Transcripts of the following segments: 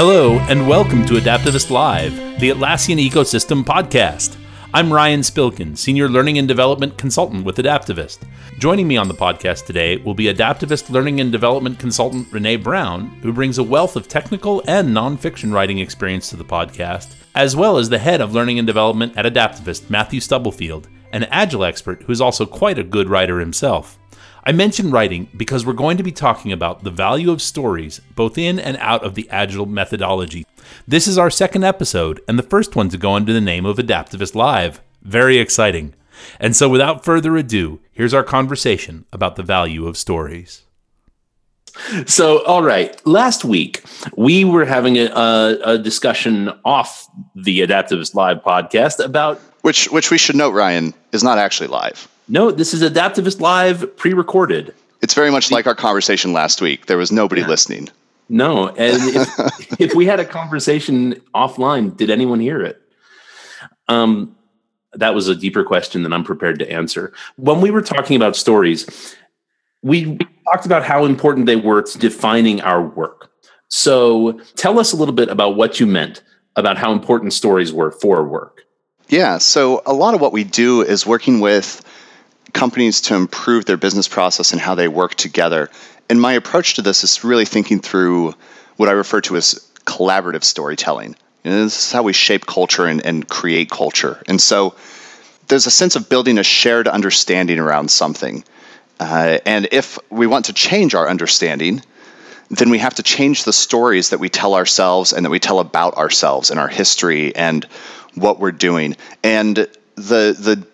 Hello, and welcome to Adaptavist Live, the Atlassian Ecosystem podcast. I'm Ryan Spilken, Senior Learning and Development Consultant with Adaptavist. Joining me on the podcast today will be Adaptavist Learning and Development Consultant Renee Brown, who brings a wealth of technical and nonfiction writing experience to the podcast, as well as the head of Learning and Development at Adaptavist, Matthew Stublefield, an Agile expert who is also quite a good writer himself. I mention writing because we're going to be talking about the value of stories both in and out of the Agile methodology. This is our second episode and the first one to go under the name of Adaptavist Live. Very exciting. And so, without further ado, here's our conversation about the value of stories. So, all right. Last week, we were having a, a, a discussion off the Adaptavist Live podcast about which which we should note, Ryan, is not actually live. No, this is Adaptavist Live pre-recorded. It's very much like our conversation last week. There was nobody yeah. listening. No, and if, if, we had a conversation offline, did anyone hear it? Um, that was a deeper question than I'm prepared to answer. When we were talking about stories, we talked about how important they were to defining our work. So, tell us a little bit about what you meant about how important stories were for work. Yeah, so a lot of what we do is working with companies to improve their business process and how they work together. And my approach to this is really thinking through what I refer to as collaborative storytelling. Know, this is how we shape culture and, and create culture. And so there's a sense of building a shared understanding around something. Uh, and if we want to change our understanding, then we have to change the stories that we tell ourselves and that we tell about ourselves and our history and what we're doing. And the the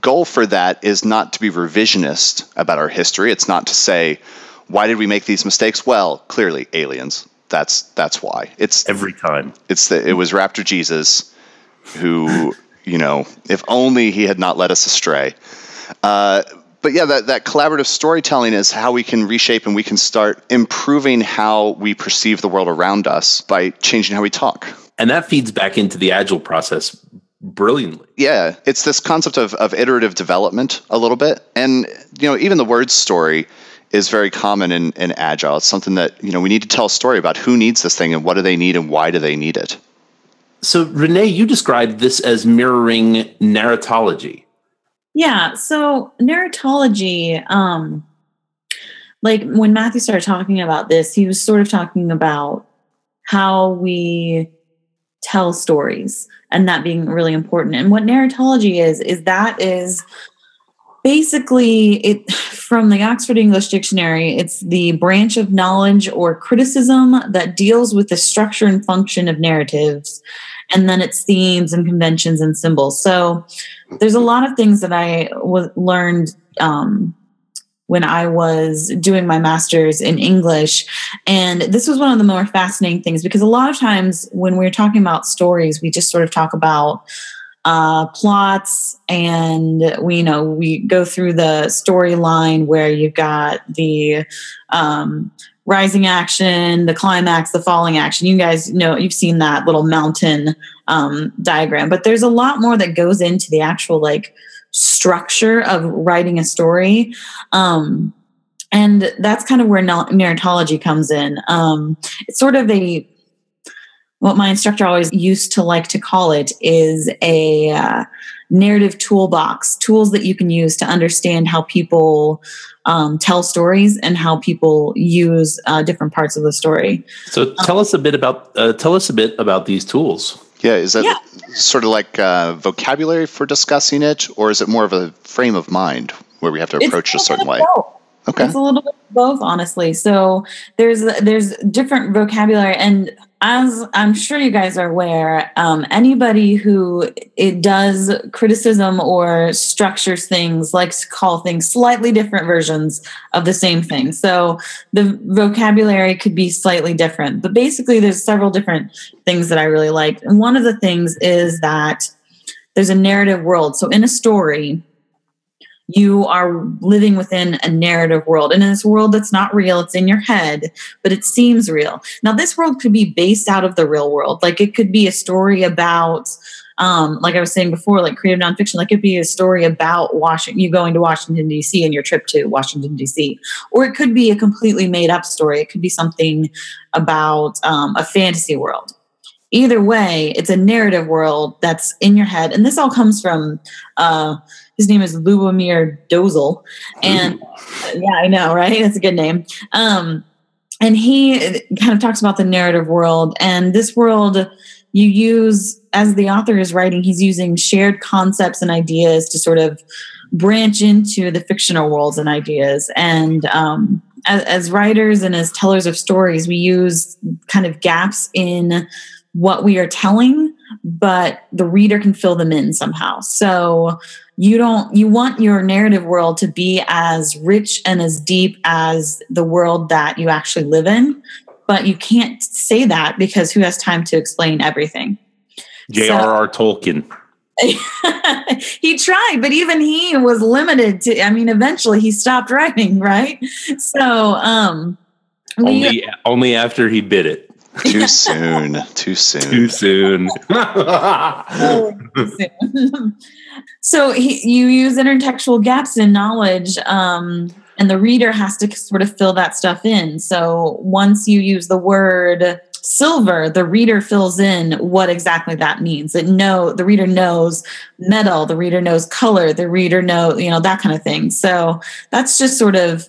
goal for that is not to be revisionist about our history. It's not to say, why did we make these mistakes? Well, clearly aliens. That's that's why. It's every time. It's the it was Raptor Jesus who, you know, if only he had not led us astray. Uh, but yeah, that, that collaborative storytelling is how we can reshape and we can start improving how we perceive the world around us by changing how we talk. And that feeds back into the agile process brilliantly. Yeah, it's this concept of, of iterative development a little bit. And, you know, even the word story is very common in, in Agile. It's something that, you know, we need to tell a story about who needs this thing and what do they need and why do they need it. So, Renee, you described this as mirroring narratology. Yeah. So, narratology, um, like when Matthew started talking about this, he was sort of talking about how we tell stories and that being really important. And what narratology is, is that is basically it from the Oxford English Dictionary, it's the branch of knowledge or criticism that deals with the structure and function of narratives and then its themes and conventions and symbols. So there's a lot of things that I w- learned um, when I was doing my master's in English. And this was one of the more fascinating things because a lot of times when we're talking about stories, we just sort of talk about uh, plots and we you know we go through the storyline where you've got the um, rising action the climax the falling action you guys know you've seen that little mountain um, diagram but there's a lot more that goes into the actual like structure of writing a story. Um, and that's kind of where narratology comes in. Um, it's sort of a what my instructor always used to like to call it is a uh, narrative toolbox tools that you can use to understand how people um, tell stories and how people use uh, different parts of the story so tell um, us a bit about uh, tell us a bit about these tools yeah, is that yeah. sort of like uh, vocabulary for discussing it, or is it more of a frame of mind where we have to approach a certain way? Both. Okay, it's a little bit both, honestly. So there's there's different vocabulary, and as I'm sure you guys are aware, um, anybody who it does criticism or structures things likes to call things slightly different versions of the same thing. So the vocabulary could be slightly different, but basically, there's several different things that I really like. And one of the things is that there's a narrative world. So in a story, you are living within a narrative world and in this world that's not real it's in your head but it seems real now this world could be based out of the real world like it could be a story about um, like I was saying before, like creative nonfiction, like it could be a story about Washington, you going to Washington D.C. and your trip to Washington D.C. Or it could be a completely made up story. It could be something about um, a fantasy world. Either way, it's a narrative world that's in your head, and this all comes from. Uh, his name is Lubomir Doležel, and yeah, I know, right? That's a good name. Um, and he kind of talks about the narrative world and this world you use as the author is writing he's using shared concepts and ideas to sort of branch into the fictional worlds and ideas and um, as, as writers and as tellers of stories we use kind of gaps in what we are telling but the reader can fill them in somehow. So you don't you want your narrative world to be as rich and as deep as the world that you actually live in but you can't say that because who has time to explain everything? J.r.r so, tolkien. He tried but even he was limited to i mean eventually he stopped writing right? So um only we, only after he bit it too soon too soon. Too soon, too soon. so he, you use intertextual gaps in knowledge um, and the reader has to sort of fill that stuff in. So once you use the word silver the reader fills in what exactly that means. That no the reader knows metal the reader knows color the reader know you know that kind of thing. So that's just sort of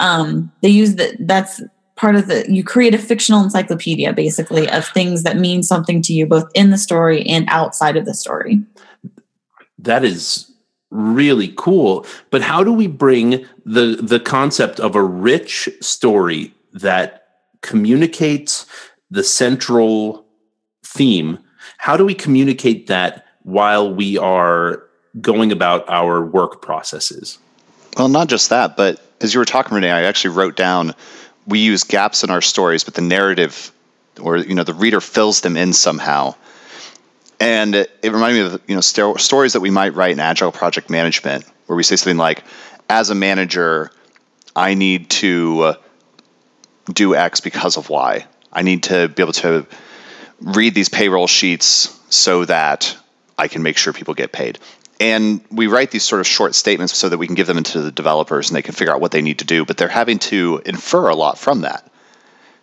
um, they use that that's part of the you create a fictional encyclopedia basically of things that mean something to you both in the story and outside of the story. That is really cool. But how do we bring the the concept of a rich story that communicates the central theme? How do we communicate that while we are going about our work processes? Well not just that but as you were talking renee i actually wrote down we use gaps in our stories but the narrative or you know the reader fills them in somehow and it, it reminded me of you know st- stories that we might write in agile project management, where we say something like, "As a manager, I need to uh, do X because of Y. I need to be able to read these payroll sheets so that I can make sure people get paid." And we write these sort of short statements so that we can give them into the developers and they can figure out what they need to do. But they're having to infer a lot from that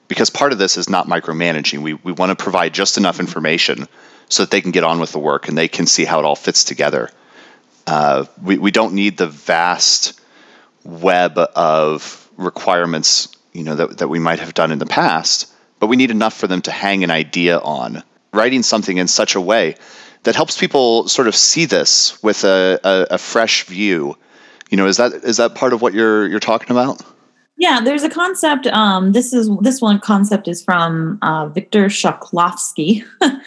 because part of this is not micromanaging. We, we want to provide just enough information so that they can get on with the work and they can see how it all fits together. Uh, we, we don't need the vast web of requirements you know that, that we might have done in the past, but we need enough for them to hang an idea on. Writing something in such a way that helps people sort of see this with a, a, a fresh view. You know, is that is that part of what you're you're talking about? Yeah, there's a concept. Um, this is this one concept is from uh, Victor Shklovsky,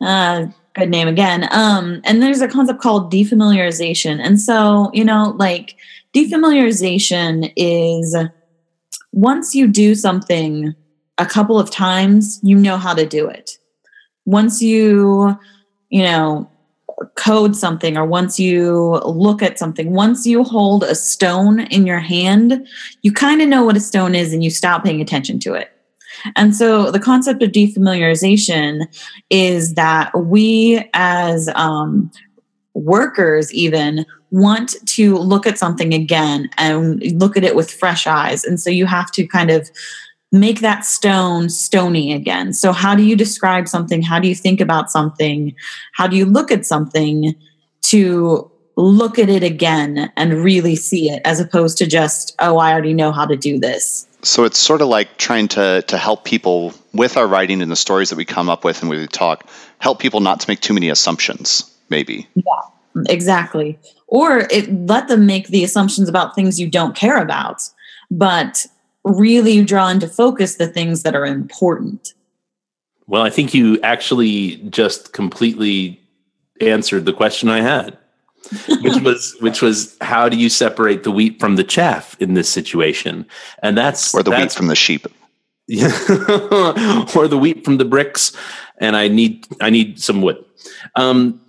Uh, good name again. Um, and there's a concept called defamiliarization. And so, you know, like defamiliarization is once you do something a couple of times, you know how to do it. Once you, you know, code something or once you look at something, once you hold a stone in your hand, you kind of know what a stone is and you stop paying attention to it. And so the concept of defamiliarization is that we as um, workers even want to look at something again and look at it with fresh eyes. And so you have to kind of make that stone stony again. So, how do you describe something? How do you think about something? How do you look at something to look at it again and really see it as opposed to just, oh, I already know how to do this? So it's sort of like trying to to help people with our writing and the stories that we come up with and we talk, help people not to make too many assumptions, maybe. Yeah, exactly. Or it let them make the assumptions about things you don't care about, but really draw into focus the things that are important. Well, I think you actually just completely answered the question I had which was which was how do you separate the wheat from the chaff in this situation? And that's or the that's, wheat from the sheep. Yeah, or the wheat from the bricks. And I need I need some wood. Um,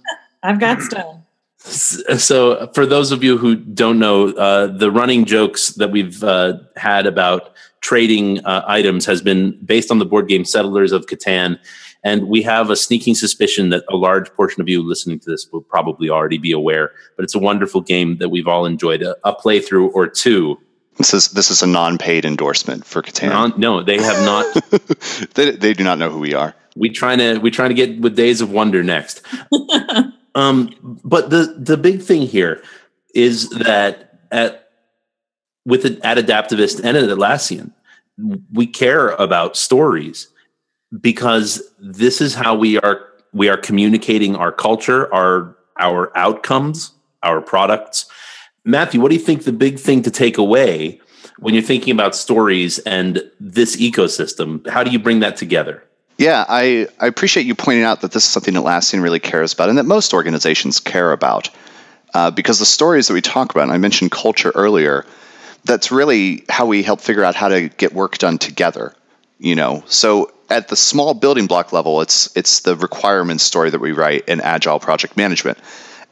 I've got stone. So, for those of you who don't know, uh, the running jokes that we've uh, had about trading uh, items has been based on the board game Settlers of Catan And we have a sneaking suspicion that a large portion of you listening to this will probably already be aware, but it's a wonderful game that we've all enjoyed a, a playthrough or two. This is this is a non-paid endorsement for Catan. Non, no, they have not. they, they do not know who we are. We trying to we trying to get with Days of Wonder next. um, but the the big thing here is that at with it, at Adaptavist and at Atlassian, we care about stories because this is how we are we are communicating our culture, our our outcomes, our products. Matthew, what do you think the big thing to take away when you're thinking about stories and this ecosystem? How do you bring that together? Yeah, I, I appreciate you pointing out that this is something that Atlassian really cares about and that most organizations care about. Uh, because the stories that we talk about, and I mentioned culture earlier, that's really how we help figure out how to get work done together. You know, so at the small building block level, it's it's the requirements story that we write in agile project management.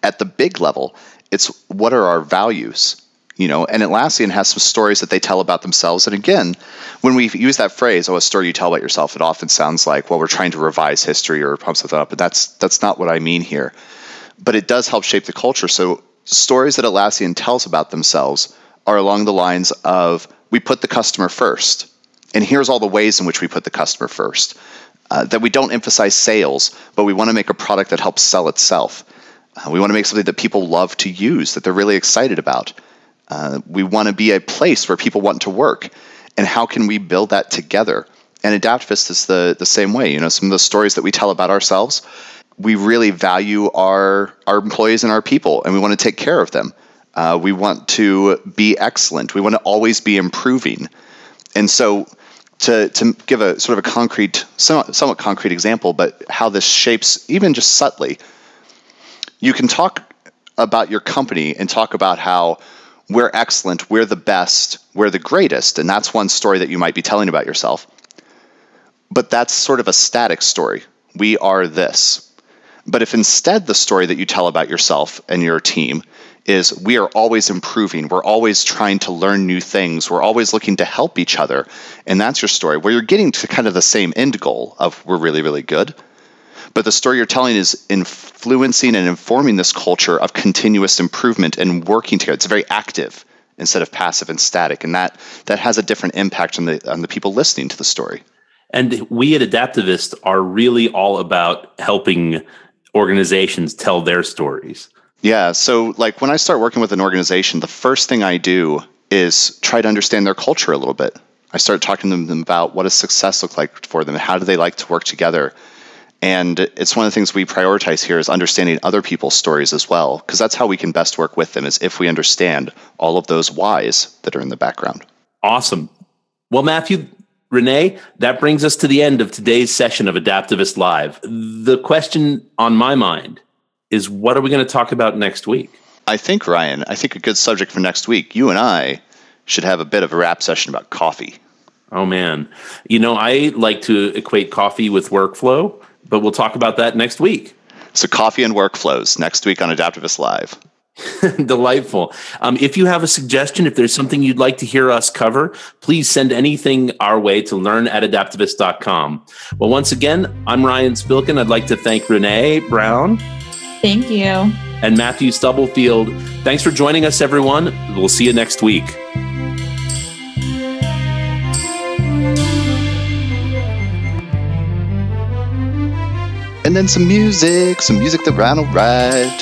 At the big level, it's what are our values? You know, and Atlassian has some stories that they tell about themselves. And again, when we use that phrase, "Oh, a story you tell about yourself," it often sounds like, "Well, we're trying to revise history or pump something up." But that's that's not what I mean here. But it does help shape the culture. So stories that Atlassian tells about themselves are along the lines of we put the customer first. And here's all the ways in which we put the customer first. Uh, that we don't emphasize sales, but we want to make a product that helps sell itself. Uh, we want to make something that people love to use, that they're really excited about. Uh, we want to be a place where people want to work. And how can we build that together? And Adaptavist is the, the same way. You know, some of the stories that we tell about ourselves, we really value our, our employees and our people, and we want to take care of them. Uh, we want to be excellent. We want to always be improving. And so, to, to give a sort of a concrete, somewhat, somewhat concrete example, but how this shapes, even just subtly, you can talk about your company and talk about how we're excellent, we're the best, we're the greatest. And that's one story that you might be telling about yourself. But that's sort of a static story. We are this. But if instead the story that you tell about yourself and your team is we are always improving. We're always trying to learn new things. We're always looking to help each other. And that's your story, where you're getting to kind of the same end goal of we're really, really good. But the story you're telling is influencing and informing this culture of continuous improvement and working together. It's very active instead of passive and static. And that that has a different impact on the on the people listening to the story. And we at Adaptavist are really all about helping organizations tell their stories. Yeah. So, like when I start working with an organization, the first thing I do is try to understand their culture a little bit. I start talking to them about what does success look like for them, how do they like to work together, and it's one of the things we prioritize here is understanding other people's stories as well, because that's how we can best work with them is if we understand all of those whys that are in the background. Awesome. Well, Matthew, Renee, that brings us to the end of today's session of Adaptavist Live. The question on my mind is what are we going to talk about next week? I think, Ryan, I think a good subject for next week, you and I should have a bit of a rap session about coffee. Oh, man. You know, I like to equate coffee with workflow, but we'll talk about that next week. So, coffee and workflows next week on Adaptavist Live. Delightful. Um, if you have a suggestion, if there's something you'd like to hear us cover, please send anything our way to learn at adaptavist.com. Well, once again, I'm Ryan Spilken. I'd like to thank Renee Brown Thank you. And Matthew Stublefield. Thanks for joining us, everyone. We'll see you next week. And then some music, some music that Ryan will write.